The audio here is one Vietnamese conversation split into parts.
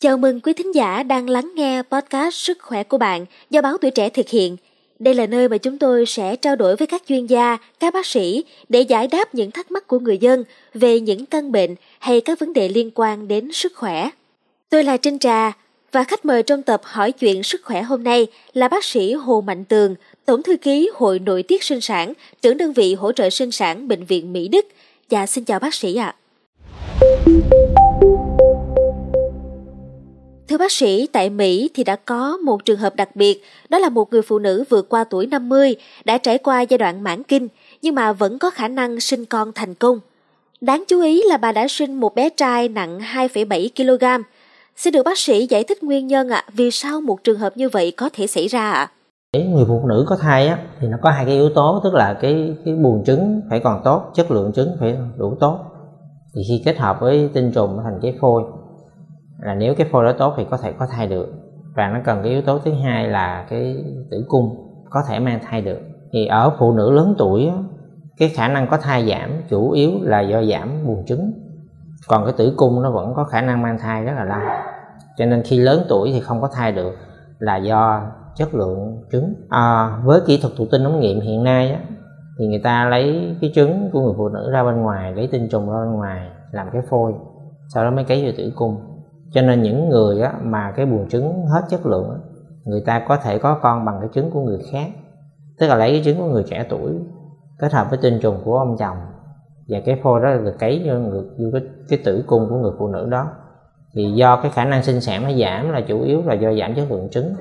Chào mừng quý thính giả đang lắng nghe podcast Sức khỏe của bạn do báo Tuổi Trẻ thực hiện. Đây là nơi mà chúng tôi sẽ trao đổi với các chuyên gia, các bác sĩ để giải đáp những thắc mắc của người dân về những căn bệnh hay các vấn đề liên quan đến sức khỏe. Tôi là Trinh Trà và khách mời trong tập hỏi chuyện sức khỏe hôm nay là bác sĩ Hồ Mạnh Tường, Tổng thư ký Hội Nội tiết sinh sản, trưởng đơn vị hỗ trợ sinh sản Bệnh viện Mỹ Đức. Dạ xin chào bác sĩ ạ. À. Thưa bác sĩ, tại Mỹ thì đã có một trường hợp đặc biệt, đó là một người phụ nữ vượt qua tuổi 50, đã trải qua giai đoạn mãn kinh, nhưng mà vẫn có khả năng sinh con thành công. Đáng chú ý là bà đã sinh một bé trai nặng 2,7 kg. Xin được bác sĩ giải thích nguyên nhân ạ, à, vì sao một trường hợp như vậy có thể xảy ra ạ? À? người phụ nữ có thai á, thì nó có hai cái yếu tố, tức là cái cái buồng trứng phải còn tốt, chất lượng trứng phải đủ tốt. Thì khi kết hợp với tinh trùng thành cái phôi là nếu cái phôi đó tốt thì có thể có thai được. Và nó cần cái yếu tố thứ hai là cái tử cung có thể mang thai được. Thì ở phụ nữ lớn tuổi cái khả năng có thai giảm chủ yếu là do giảm buồng trứng. Còn cái tử cung nó vẫn có khả năng mang thai rất là lâu. Cho nên khi lớn tuổi thì không có thai được là do chất lượng trứng. À, với kỹ thuật thụ tinh ống nghiệm hiện nay á, thì người ta lấy cái trứng của người phụ nữ ra bên ngoài lấy tinh trùng ra bên ngoài làm cái phôi sau đó mới cấy vô tử cung cho nên những người á, mà cái buồng trứng hết chất lượng người ta có thể có con bằng cái trứng của người khác. Tức là lấy cái trứng của người trẻ tuổi kết hợp với tinh trùng của ông chồng và cái phôi đó được cấy vô, ngược vô cái, cái tử cung của người phụ nữ đó. Thì do cái khả năng sinh sản nó giảm là chủ yếu là do giảm chất lượng trứng.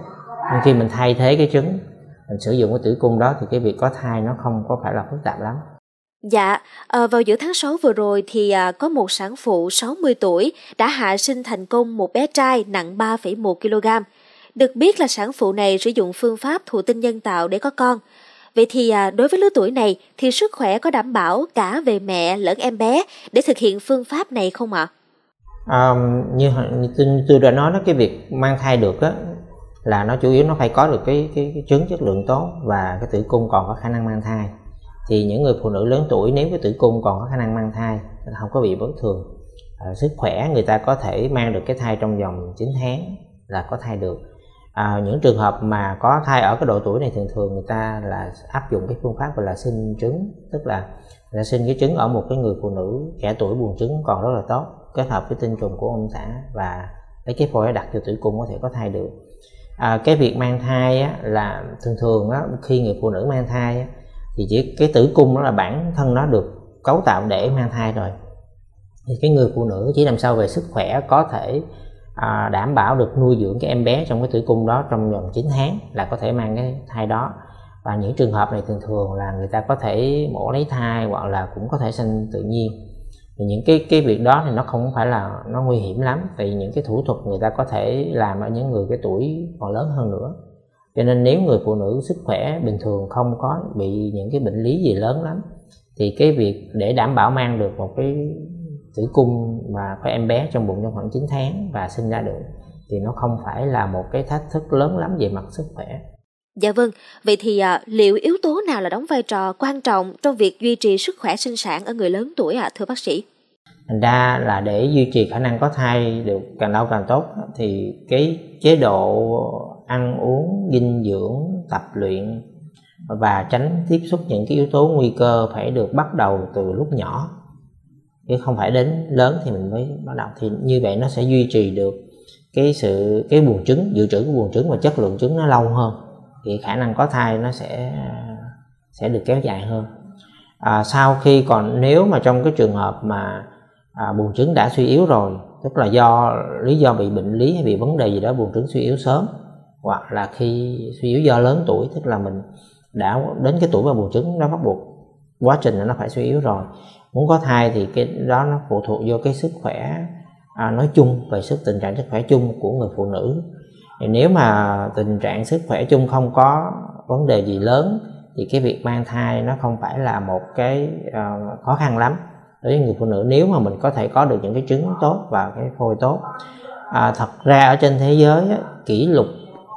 Nhưng khi mình thay thế cái trứng mình sử dụng cái tử cung đó thì cái việc có thai nó không có phải là phức tạp lắm. Dạ, à, vào giữa tháng 6 vừa rồi thì à, có một sản phụ 60 tuổi đã hạ sinh thành công một bé trai nặng 3,1 kg. Được biết là sản phụ này sử dụng phương pháp thụ tinh nhân tạo để có con. Vậy thì à, đối với lứa tuổi này thì sức khỏe có đảm bảo cả về mẹ lẫn em bé để thực hiện phương pháp này không ạ? À, như, như tôi đã nói đó cái việc mang thai được á là nó chủ yếu nó phải có được cái cái, cái trứng chất lượng tốt và cái tử cung còn có khả năng mang thai thì những người phụ nữ lớn tuổi nếu cái tử cung còn có khả năng mang thai không có bị bất thường. À, sức khỏe người ta có thể mang được cái thai trong vòng 9 tháng là có thai được. À, những trường hợp mà có thai ở cái độ tuổi này thường thường người ta là áp dụng cái phương pháp gọi là sinh trứng tức là là sinh cái trứng ở một cái người phụ nữ trẻ tuổi buồng trứng còn rất là tốt kết hợp với tinh trùng của ông xã và lấy cái phôi đặt cho tử cung có thể có thai được. À, cái việc mang thai á, là thường thường đó khi người phụ nữ mang thai á, thì chỉ cái tử cung đó là bản thân nó được cấu tạo để mang thai rồi. Thì cái người phụ nữ chỉ làm sao về sức khỏe có thể à, đảm bảo được nuôi dưỡng cái em bé trong cái tử cung đó trong vòng 9 tháng là có thể mang cái thai đó. Và những trường hợp này thường thường là người ta có thể mổ lấy thai hoặc là cũng có thể sinh tự nhiên. Thì những cái cái việc đó thì nó không phải là nó nguy hiểm lắm vì những cái thủ thuật người ta có thể làm ở những người cái tuổi còn lớn hơn nữa cho nên nếu người phụ nữ sức khỏe bình thường không có bị những cái bệnh lý gì lớn lắm thì cái việc để đảm bảo mang được một cái tử cung mà có em bé trong bụng trong khoảng 9 tháng và sinh ra được thì nó không phải là một cái thách thức lớn lắm về mặt sức khỏe. Dạ vâng, vậy thì à, liệu yếu tố nào là đóng vai trò quan trọng trong việc duy trì sức khỏe sinh sản ở người lớn tuổi ạ à, thưa bác sĩ? Thành ra là để duy trì khả năng có thai được càng lâu càng tốt thì cái chế độ ăn uống dinh dưỡng tập luyện và tránh tiếp xúc những cái yếu tố nguy cơ phải được bắt đầu từ lúc nhỏ. Chứ không phải đến lớn thì mình mới bắt đầu. Thì như vậy nó sẽ duy trì được cái sự cái buồng trứng dự trữ của buồng trứng và chất lượng trứng nó lâu hơn. Thì khả năng có thai nó sẽ sẽ được kéo dài hơn. À, sau khi còn nếu mà trong cái trường hợp mà à, buồng trứng đã suy yếu rồi tức là do lý do bị bệnh lý hay bị vấn đề gì đó buồng trứng suy yếu sớm hoặc là khi suy yếu do lớn tuổi tức là mình đã đến cái tuổi mà buồng trứng nó bắt buộc quá trình nó phải suy yếu rồi. Muốn có thai thì cái đó nó phụ thuộc vô cái sức khỏe à, nói chung về sức tình trạng sức khỏe chung của người phụ nữ. Thì nếu mà tình trạng sức khỏe chung không có vấn đề gì lớn thì cái việc mang thai nó không phải là một cái uh, khó khăn lắm đối với người phụ nữ. Nếu mà mình có thể có được những cái trứng tốt và cái phôi tốt à, thật ra ở trên thế giới á, kỷ lục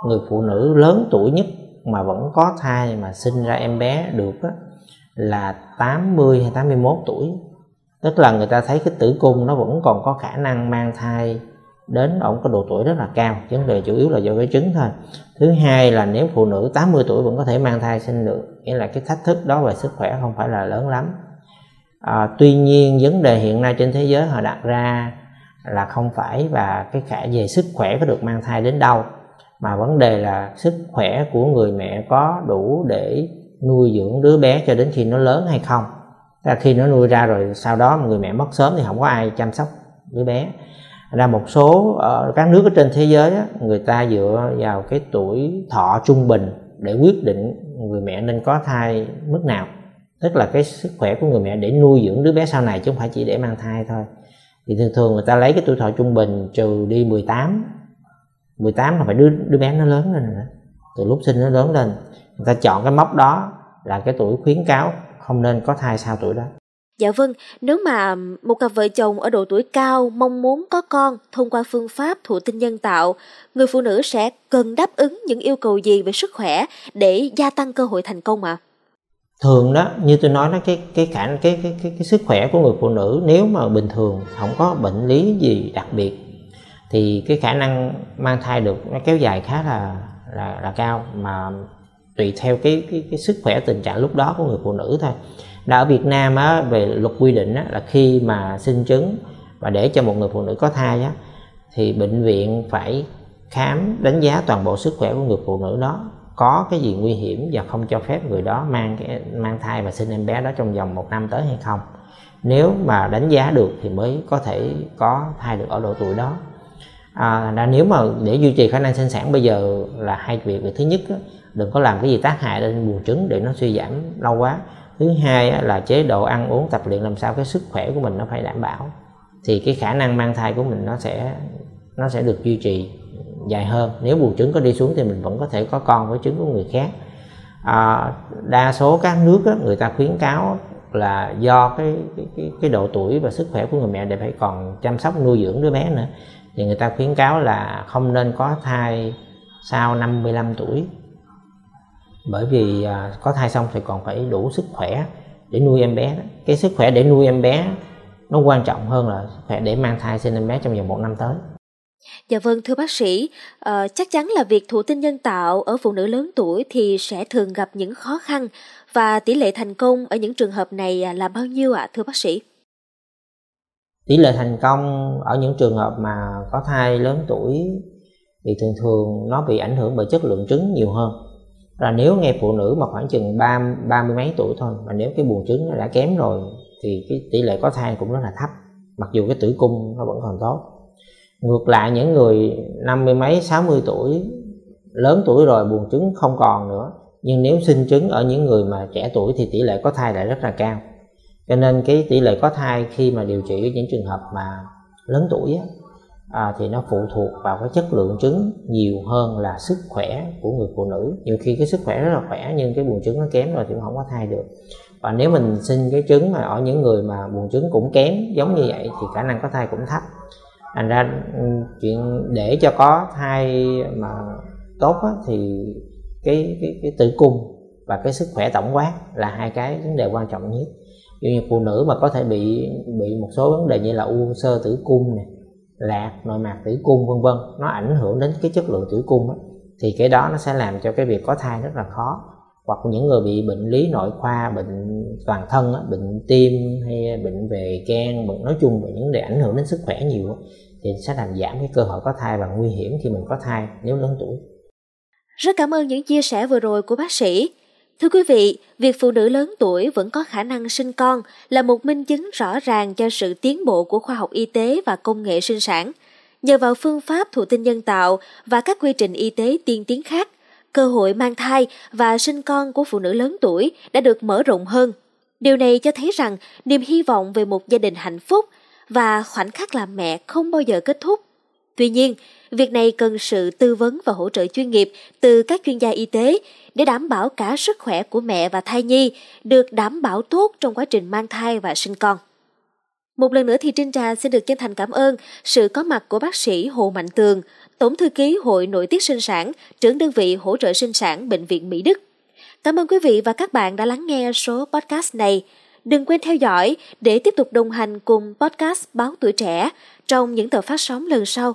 người phụ nữ lớn tuổi nhất mà vẫn có thai mà sinh ra em bé được đó, là 80 hay 81 tuổi. Tức là người ta thấy cái tử cung nó vẫn còn có khả năng mang thai đến ổng có độ tuổi rất là cao vấn đề chủ yếu là do cái trứng thôi. Thứ hai là nếu phụ nữ 80 tuổi vẫn có thể mang thai sinh được nghĩa là cái thách thức đó về sức khỏe không phải là lớn lắm. À, tuy nhiên vấn đề hiện nay trên thế giới họ đặt ra là không phải và cái khả về sức khỏe có được mang thai đến đâu mà vấn đề là sức khỏe của người mẹ có đủ để nuôi dưỡng đứa bé cho đến khi nó lớn hay không? Là khi nó nuôi ra rồi sau đó người mẹ mất sớm thì không có ai chăm sóc đứa bé. Ra một số ở các nước ở trên thế giới á, người ta dựa vào cái tuổi thọ trung bình để quyết định người mẹ nên có thai mức nào. Tức là cái sức khỏe của người mẹ để nuôi dưỡng đứa bé sau này chứ không phải chỉ để mang thai thôi. Thì thường thường người ta lấy cái tuổi thọ trung bình trừ đi 18 18 là phải đứa đứa bé nó lớn lên rồi từ lúc sinh nó lớn lên người ta chọn cái mốc đó là cái tuổi khuyến cáo không nên có thai sau tuổi đó Dạ vâng, nếu mà một cặp vợ chồng ở độ tuổi cao mong muốn có con thông qua phương pháp thụ tinh nhân tạo, người phụ nữ sẽ cần đáp ứng những yêu cầu gì về sức khỏe để gia tăng cơ hội thành công ạ? À? Thường đó, như tôi nói đó cái cái khả cái, cái cái cái sức khỏe của người phụ nữ nếu mà bình thường không có bệnh lý gì đặc biệt thì cái khả năng mang thai được nó kéo dài khá là là là cao mà tùy theo cái cái cái sức khỏe tình trạng lúc đó của người phụ nữ thôi. Đã ở Việt Nam á, về luật quy định á, là khi mà sinh trứng và để cho một người phụ nữ có thai á, thì bệnh viện phải khám đánh giá toàn bộ sức khỏe của người phụ nữ đó có cái gì nguy hiểm và không cho phép người đó mang cái mang thai và sinh em bé đó trong vòng một năm tới hay không. Nếu mà đánh giá được thì mới có thể có thai được ở độ tuổi đó à, là nếu mà để duy trì khả năng sinh sản bây giờ là hai việc. Việc thứ nhất á, đừng có làm cái gì tác hại lên buồng trứng để nó suy giảm lâu quá. Thứ hai là chế độ ăn uống tập luyện làm sao cái sức khỏe của mình nó phải đảm bảo. Thì cái khả năng mang thai của mình nó sẽ nó sẽ được duy trì dài hơn. Nếu buồng trứng có đi xuống thì mình vẫn có thể có con với trứng của người khác. À, đa số các nước á, người ta khuyến cáo là do cái, cái cái cái độ tuổi và sức khỏe của người mẹ để phải còn chăm sóc nuôi dưỡng đứa bé nữa thì người ta khuyến cáo là không nên có thai sau 55 tuổi bởi vì à, có thai xong thì còn phải đủ sức khỏe để nuôi em bé đó. cái sức khỏe để nuôi em bé nó quan trọng hơn là sức khỏe để mang thai sinh em bé trong vòng một năm tới Dạ vâng thưa bác sĩ, uh, chắc chắn là việc thụ tinh nhân tạo ở phụ nữ lớn tuổi thì sẽ thường gặp những khó khăn và tỷ lệ thành công ở những trường hợp này à, là bao nhiêu ạ à, thưa bác sĩ? Tỷ lệ thành công ở những trường hợp mà có thai lớn tuổi thì thường thường nó bị ảnh hưởng bởi chất lượng trứng nhiều hơn. Là nếu nghe phụ nữ mà khoảng chừng ba ba mươi mấy tuổi thôi, mà nếu cái buồng trứng nó đã kém rồi thì cái tỷ lệ có thai cũng rất là thấp, mặc dù cái tử cung nó vẫn còn tốt. Ngược lại, những người năm mươi mấy, sáu mươi tuổi, lớn tuổi rồi buồng trứng không còn nữa, nhưng nếu sinh trứng ở những người mà trẻ tuổi thì tỷ lệ có thai lại rất là cao cho nên cái tỷ lệ có thai khi mà điều trị với những trường hợp mà lớn tuổi á, à, thì nó phụ thuộc vào cái chất lượng trứng nhiều hơn là sức khỏe của người phụ nữ. Nhiều khi cái sức khỏe rất là khỏe nhưng cái buồng trứng nó kém rồi thì cũng không có thai được. Và nếu mình sinh cái trứng mà ở những người mà buồng trứng cũng kém giống như vậy thì khả năng có thai cũng thấp. Thành ra ừ, chuyện để cho có thai mà tốt á, thì cái, cái cái tử cung và cái sức khỏe tổng quát là hai cái vấn đề quan trọng nhất như phụ nữ mà có thể bị bị một số vấn đề như là u sơ tử cung này lạc nội mạc tử cung vân vân nó ảnh hưởng đến cái chất lượng tử cung đó. thì cái đó nó sẽ làm cho cái việc có thai rất là khó hoặc những người bị bệnh lý nội khoa bệnh toàn thân đó, bệnh tim hay bệnh về gan bệnh nói chung về những đề ảnh hưởng đến sức khỏe nhiều thì sẽ làm giảm cái cơ hội có thai và nguy hiểm khi mình có thai nếu lớn tuổi rất cảm ơn những chia sẻ vừa rồi của bác sĩ Thưa quý vị, việc phụ nữ lớn tuổi vẫn có khả năng sinh con là một minh chứng rõ ràng cho sự tiến bộ của khoa học y tế và công nghệ sinh sản. Nhờ vào phương pháp thụ tinh nhân tạo và các quy trình y tế tiên tiến khác, cơ hội mang thai và sinh con của phụ nữ lớn tuổi đã được mở rộng hơn. Điều này cho thấy rằng niềm hy vọng về một gia đình hạnh phúc và khoảnh khắc làm mẹ không bao giờ kết thúc. Tuy nhiên, việc này cần sự tư vấn và hỗ trợ chuyên nghiệp từ các chuyên gia y tế để đảm bảo cả sức khỏe của mẹ và thai nhi được đảm bảo tốt trong quá trình mang thai và sinh con. Một lần nữa thì Trinh Trà xin được chân thành cảm ơn sự có mặt của bác sĩ Hồ Mạnh Tường, Tổng thư ký Hội Nội tiết sinh sản, trưởng đơn vị hỗ trợ sinh sản Bệnh viện Mỹ Đức. Cảm ơn quý vị và các bạn đã lắng nghe số podcast này. Đừng quên theo dõi để tiếp tục đồng hành cùng podcast Báo Tuổi Trẻ trong những tờ phát sóng lần sau.